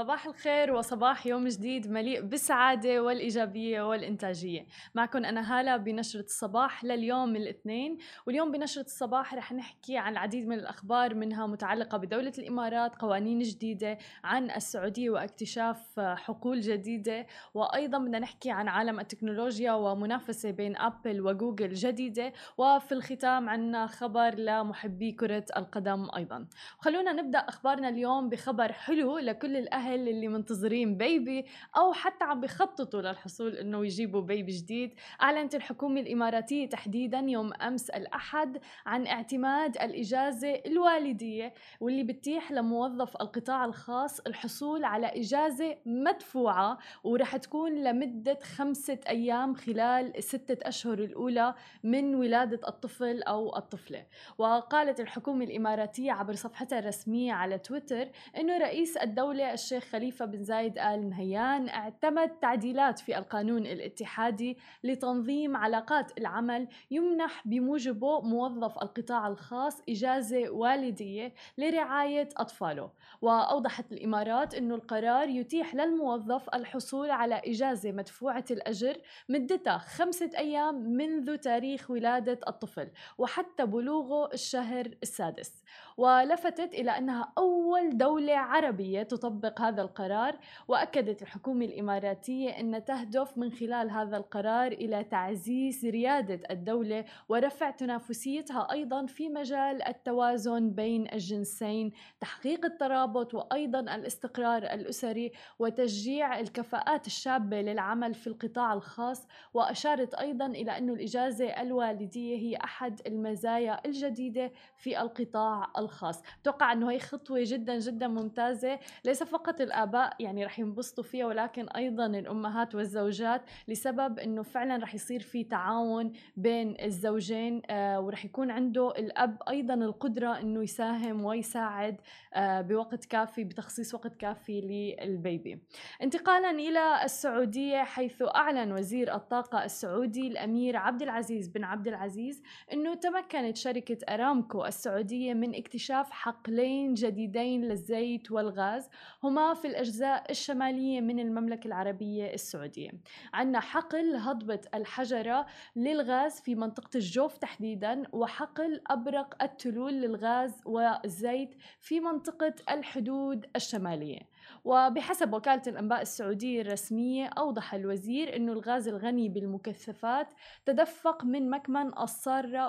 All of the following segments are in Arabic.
صباح الخير وصباح يوم جديد مليء بالسعادة والإيجابية والإنتاجية. معكم أنا هالة بنشرة الصباح لليوم الاثنين واليوم بنشرة الصباح رح نحكي عن العديد من الأخبار منها متعلقة بدولة الإمارات قوانين جديدة عن السعودية واكتشاف حقول جديدة وأيضا بدنا نحكي عن عالم التكنولوجيا ومنافسة بين أبل وجوجل جديدة وفي الختام عنا خبر لمحبي كرة القدم أيضا. خلونا نبدأ أخبارنا اليوم بخبر حلو لكل الأهل الأهل اللي منتظرين بيبي أو حتى عم بخططوا للحصول إنه يجيبوا بيبي جديد. أعلنت الحكومة الإماراتية تحديدا يوم أمس الأحد عن اعتماد الإجازة الوالدية واللي بتتيح لموظف القطاع الخاص الحصول على إجازة مدفوعة ورح تكون لمدة خمسة أيام خلال الستة أشهر الأولى من ولادة الطفل أو الطفلة. وقالت الحكومة الإماراتية عبر صفحتها الرسمية على تويتر إنه رئيس الدولة الشيخ خليفة بن زايد آل نهيان اعتمد تعديلات في القانون الاتحادي لتنظيم علاقات العمل يمنح بموجبه موظف القطاع الخاص إجازة والدية لرعاية أطفاله. وأوضحت الإمارات أن القرار يتيح للموظف الحصول على إجازة مدفوعة الأجر مدتها خمسة أيام منذ تاريخ ولادة الطفل وحتى بلوغه الشهر السادس. ولفتت إلى أنها أول دولة عربية تطبق هذا القرار وأكدت الحكومة الإماراتية أن تهدف من خلال هذا القرار إلى تعزيز ريادة الدولة ورفع تنافسيتها أيضا في مجال التوازن بين الجنسين تحقيق الترابط وأيضا الاستقرار الأسري وتشجيع الكفاءات الشابة للعمل في القطاع الخاص. وأشارت أيضا إلى أن الإجازة الوالدية هي أحد المزايا الجديدة في القطاع الخاص. توقع أنه هي خطوة جدا جدا ممتازة. ليس فقط الآباء يعني رح ينبسطوا فيها ولكن أيضا الأمهات والزوجات لسبب أنه فعلا رح يصير في تعاون بين الزوجين آه ورح يكون عنده الأب أيضا القدرة أنه يساهم ويساعد آه بوقت كافي بتخصيص وقت كافي للبيبي. انتقالا إلى السعودية حيث أعلن وزير الطاقة السعودي الأمير عبد العزيز بن عبد العزيز أنه تمكنت شركة أرامكو السعودية من اكتشاف حقلين جديدين للزيت والغاز هما في الأجزاء الشمالية من المملكة العربية السعودية. عندنا حقل هضبة الحجرة للغاز في منطقة الجوف تحديدا وحقل أبرق التلول للغاز والزيت في منطقة الحدود الشمالية. وبحسب وكالة الأنباء السعودية الرسمية أوضح الوزير أن الغاز الغني بالمكثفات تدفق من مكمن الصارة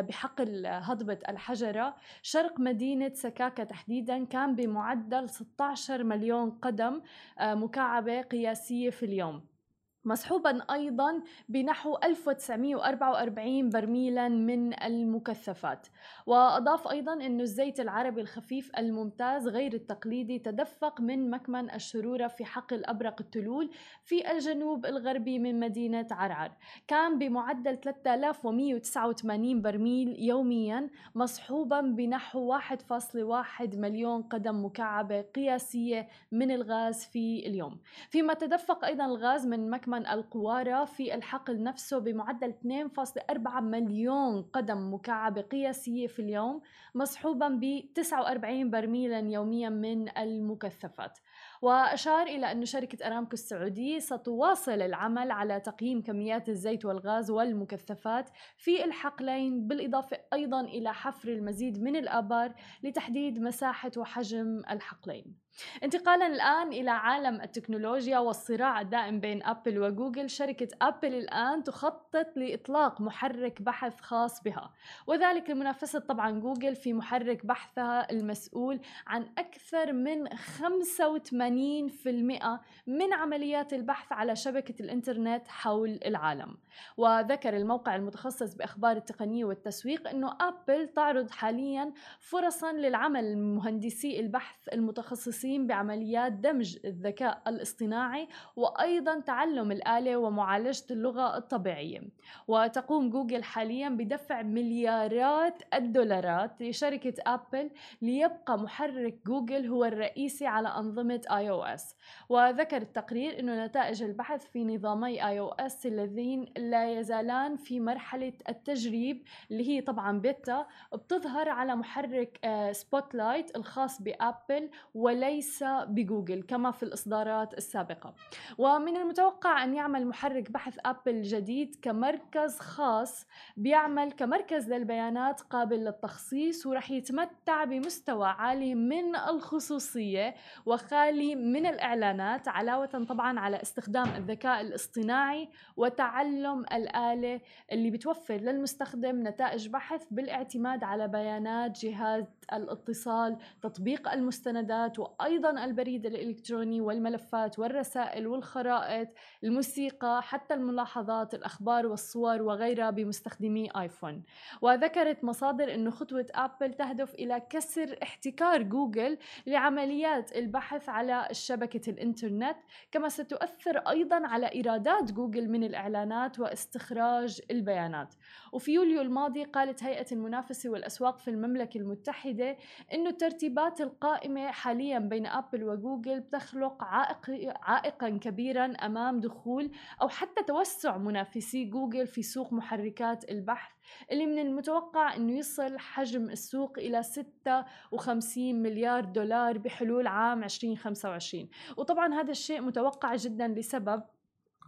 بحقل هضبة الحجرة. شرق مدينة سكاكا تحديدا كان بمعدل 16 مليون قدم آه، مكعبة قياسية في اليوم. مصحوبا أيضا بنحو 1944 برميلا من المكثفات. وأضاف أيضا أن الزيت العربي الخفيف الممتاز غير التقليدي تدفق من مكمن الشرورة في حقل أبرق التلول في الجنوب الغربي من مدينة عرعر. كان بمعدل 3189 برميل يوميا مصحوبا بنحو 1.1 مليون قدم مكعبة قياسية من الغاز في اليوم. فيما تدفق أيضا الغاز من مكمن من القوارة في الحقل نفسه بمعدل 2.4 مليون قدم مكعبة قياسية في اليوم مصحوبا ب 49 برميلا يوميا من المكثفات. وأشار إلى أن شركة أرامكو السعودية ستواصل العمل على تقييم كميات الزيت والغاز والمكثفات في الحقلين بالإضافة أيضا إلى حفر المزيد من الآبار لتحديد مساحة وحجم الحقلين. انتقالا الآن إلى عالم التكنولوجيا والصراع الدائم بين أبل وجوجل. شركة أبل الآن تخطط لإطلاق محرك بحث خاص بها وذلك لمنافسة طبعا جوجل في محرك بحثها المسؤول عن أكثر من 85% من عمليات البحث على شبكة الإنترنت حول العالم. وذكر الموقع المتخصص بأخبار التقنية والتسويق أنه أبل تعرض حاليا فرصا للعمل مهندسي البحث المتخصصين بعمليات دمج الذكاء الاصطناعي وأيضا تعلم الآلة ومعالجة اللغة الطبيعية. وتقوم جوجل حاليا بدفع مليارات الدولارات لشركة أبل ليبقى محرك جوجل هو الرئيسي على أنظمة iOS. وذكر التقرير أن نتائج البحث في نظامي iOS الذين لا يزالان في مرحلة التجريب اللي هي طبعا بيتا بتظهر على محرك Spot آه، light الخاص بأبل وليس بجوجل كما في الإصدارات السابقة. ومن المتوقع أن يعمل محرك بحث أبل جديد كمركز خاص بيعمل كمركز للبيانات قابل للتخصيص ورح يتمتع بمستوى عالي من الخصوصية وخالي من الإعلانات علاوة طبعا على استخدام الذكاء الاصطناعي وتعلم الآلة اللي بتوفر للمستخدم نتائج بحث بالاعتماد على بيانات جهاز الاتصال تطبيق المستندات وأيضا البريد الإلكتروني والملفات والرسائل والخرائط الموسيقى حتى الملاحظات الأخبار والصور وغيرها بمستخدمي آيفون. وذكرت مصادر أن خطوة أبل تهدف إلى كسر احتكار جوجل لعمليات البحث على شبكة الإنترنت كما ستؤثر أيضا على إيرادات جوجل من الإعلانات واستخراج البيانات. وفي يوليو الماضي قالت هيئة المنافسة والأسواق في المملكة المتحدة أنه الترتيبات القائمة حاليا بين أبل وجوجل بتخلق عائق عائقا كبيرا أمام دخول أو حتى توسع منافسي جوجل في سوق محركات البحث اللي من المتوقع أنه يصل حجم السوق إلى 56 مليار دولار بحلول عام 2025 وطبعا هذا الشيء متوقع جدا لسبب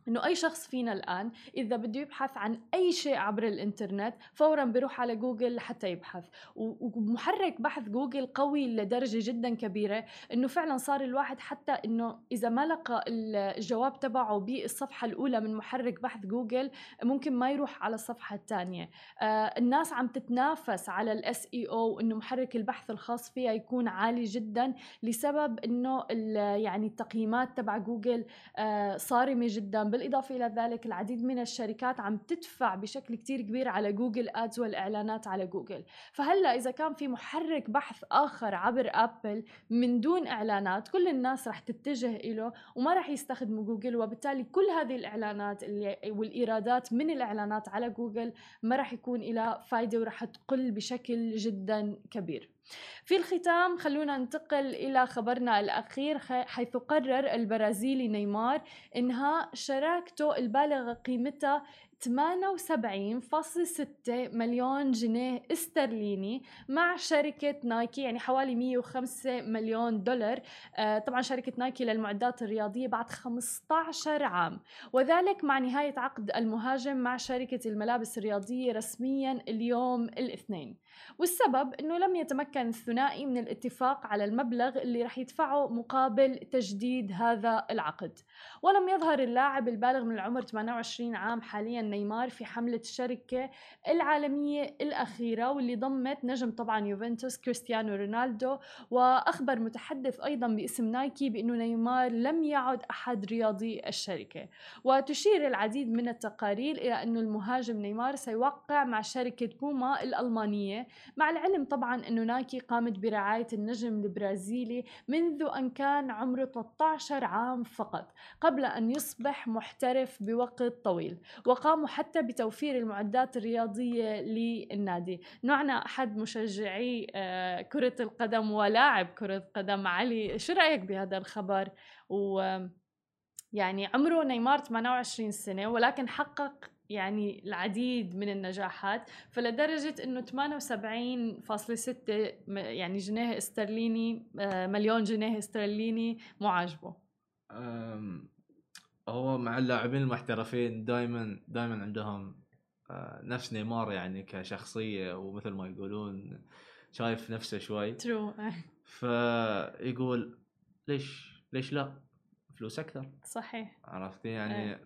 إنه أي شخص فينا الآن إذا بده يبحث عن أي شيء عبر الإنترنت فورا بيروح على جوجل لحتى يبحث. ومحرك بحث جوجل قوي لدرجة جدا كبيرة إنه فعلا صار الواحد حتى إنه إذا ما لقى الجواب تبعه بالصفحة الأولى من محرك بحث جوجل ممكن ما يروح على الصفحة الثانية. آه الناس عم تتنافس على ال SEO إنه محرك البحث الخاص فيها يكون عالي جدا لسبب إنه يعني التقييمات تبع جوجل آه صارمة جدا. بالإضافة إلى ذلك العديد من الشركات عم تدفع بشكل كتير كبير على Google Ads والإعلانات على جوجل. فهلأ إذا كان في محرك بحث آخر عبر أبل من دون إعلانات كل الناس رح تتجه إله وما رح يستخدموا جوجل وبالتالي كل هذه الإعلانات والإيرادات من الإعلانات على جوجل ما رح يكون لها فايدة ورح تقل بشكل جدا كبير. في الختام خلونا ننتقل إلى خبرنا الأخير حيث قرر البرازيلي نيمار إنهاء شراكته البالغة قيمتها 78.6 مليون جنيه استرليني مع شركة نايكي يعني حوالي 105 مليون دولار. آه طبعا شركة نايكي للمعدات الرياضية بعد 15 عام. وذلك مع نهاية عقد المهاجم مع شركة الملابس الرياضية رسميا اليوم الاثنين. والسبب إنه لم يتمكن الثنائي من الاتفاق على المبلغ اللي رح يدفعه مقابل تجديد هذا العقد. ولم يظهر اللاعب البالغ من العمر 28 عام حاليا نيمار في حملة الشركة العالمية الأخيرة واللي ضمت نجم طبعا يوفنتوس كريستيانو رونالدو. وأخبر متحدث أيضا باسم نايكي بأنه نيمار لم يعد أحد رياضي الشركة. وتشير العديد من التقارير إلى أنه المهاجم نيمار سيوقع مع شركة بوما الألمانية. مع العلم طبعا أنه نايكي قامت برعاية النجم البرازيلي منذ أن كان عمره 13 عام فقط قبل أن يصبح محترف بوقت طويل. وقاموا حتى بتوفير المعدات الرياضية للنادي. نوعنا أحد مشجعي آه، كرة القدم ولاعب كرة قدم علي. شو رأيك بهذا الخبر؟ و يعني عمره نيمار 28 سنة ولكن حقق يعني العديد من النجاحات فلدرجة إنه 78.6 يعني جنيه استرليني آه، مليون جنيه استرليني مو عاجبه. هو مع اللاعبين المحترفين دائما دائما عندهم آه، نفس نيمار يعني كشخصية ومثل ما يقولون شايف نفسه شوي. True فيقول ليش ليش لا؟ فلوس أكثر. صحيح. عرفتي؟ يعني أه.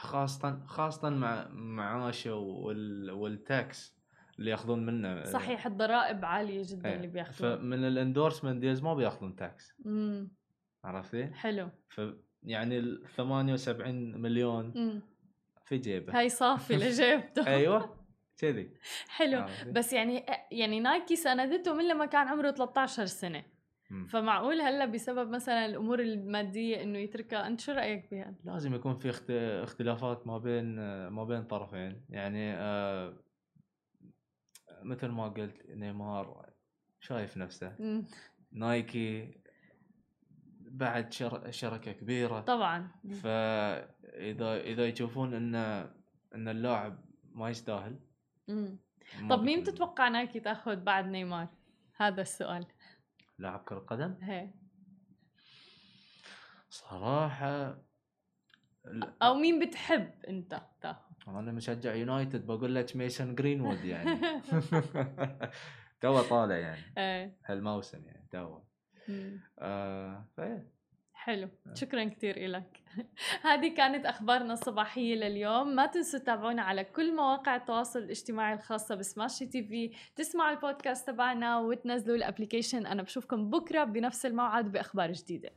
خاصة خاصة مع معاشه وال... وال tax اللي يأخذون منه. صحيح الضرائب عالية جدا إيه. اللي بيأخذون. فمن ال endorsement deals ما بيأخذون tax امم عرفتي؟ حلو. ف يعني ال 78 مليون مم. في جيبه. هاي صافي لجيبته. أيوه كذي. حلو. بس يعني يعني نايكي ساندته من لما كان عمره 13 سنة. مم. فمعقول هلا بسبب مثلا الأمور المادية إنه يتركها؟ أنت شو رأيك بهذا؟ لازم يكون في اخت- اختلافات ما بين ما بين طرفين. يعني آه، مثل ما قلت نيمار شايف نفسه. مم. نايكي بعد شر- شركة كبيرة. طبعا. فاذا إذا يشوفون إن إن اللاعب ما يستاهل طب مين تتوقع نايكي تاخذ بعد نيمار؟ هذا السؤال. لاعب كرة قدم؟ هي. صراحة أو مين بتحب أنت تاخذ؟ أنا مشجع يونايتد بقول لك ميسون جرينوود يعني. تو طالع يعني. إيه. هالموسم يعني تو. آه حلو. شكرا كثير لك هذه كانت أخبارنا الصباحية لليوم. ما تنسوا تتابعونا على كل مواقع التواصل الاجتماعي الخاصة ب Smashi TV. تسمعوا البودكاست تبعنا وتنزلوا ال application أنا بشوفكم بكرة بنفس الموعد بأخبار جديدة.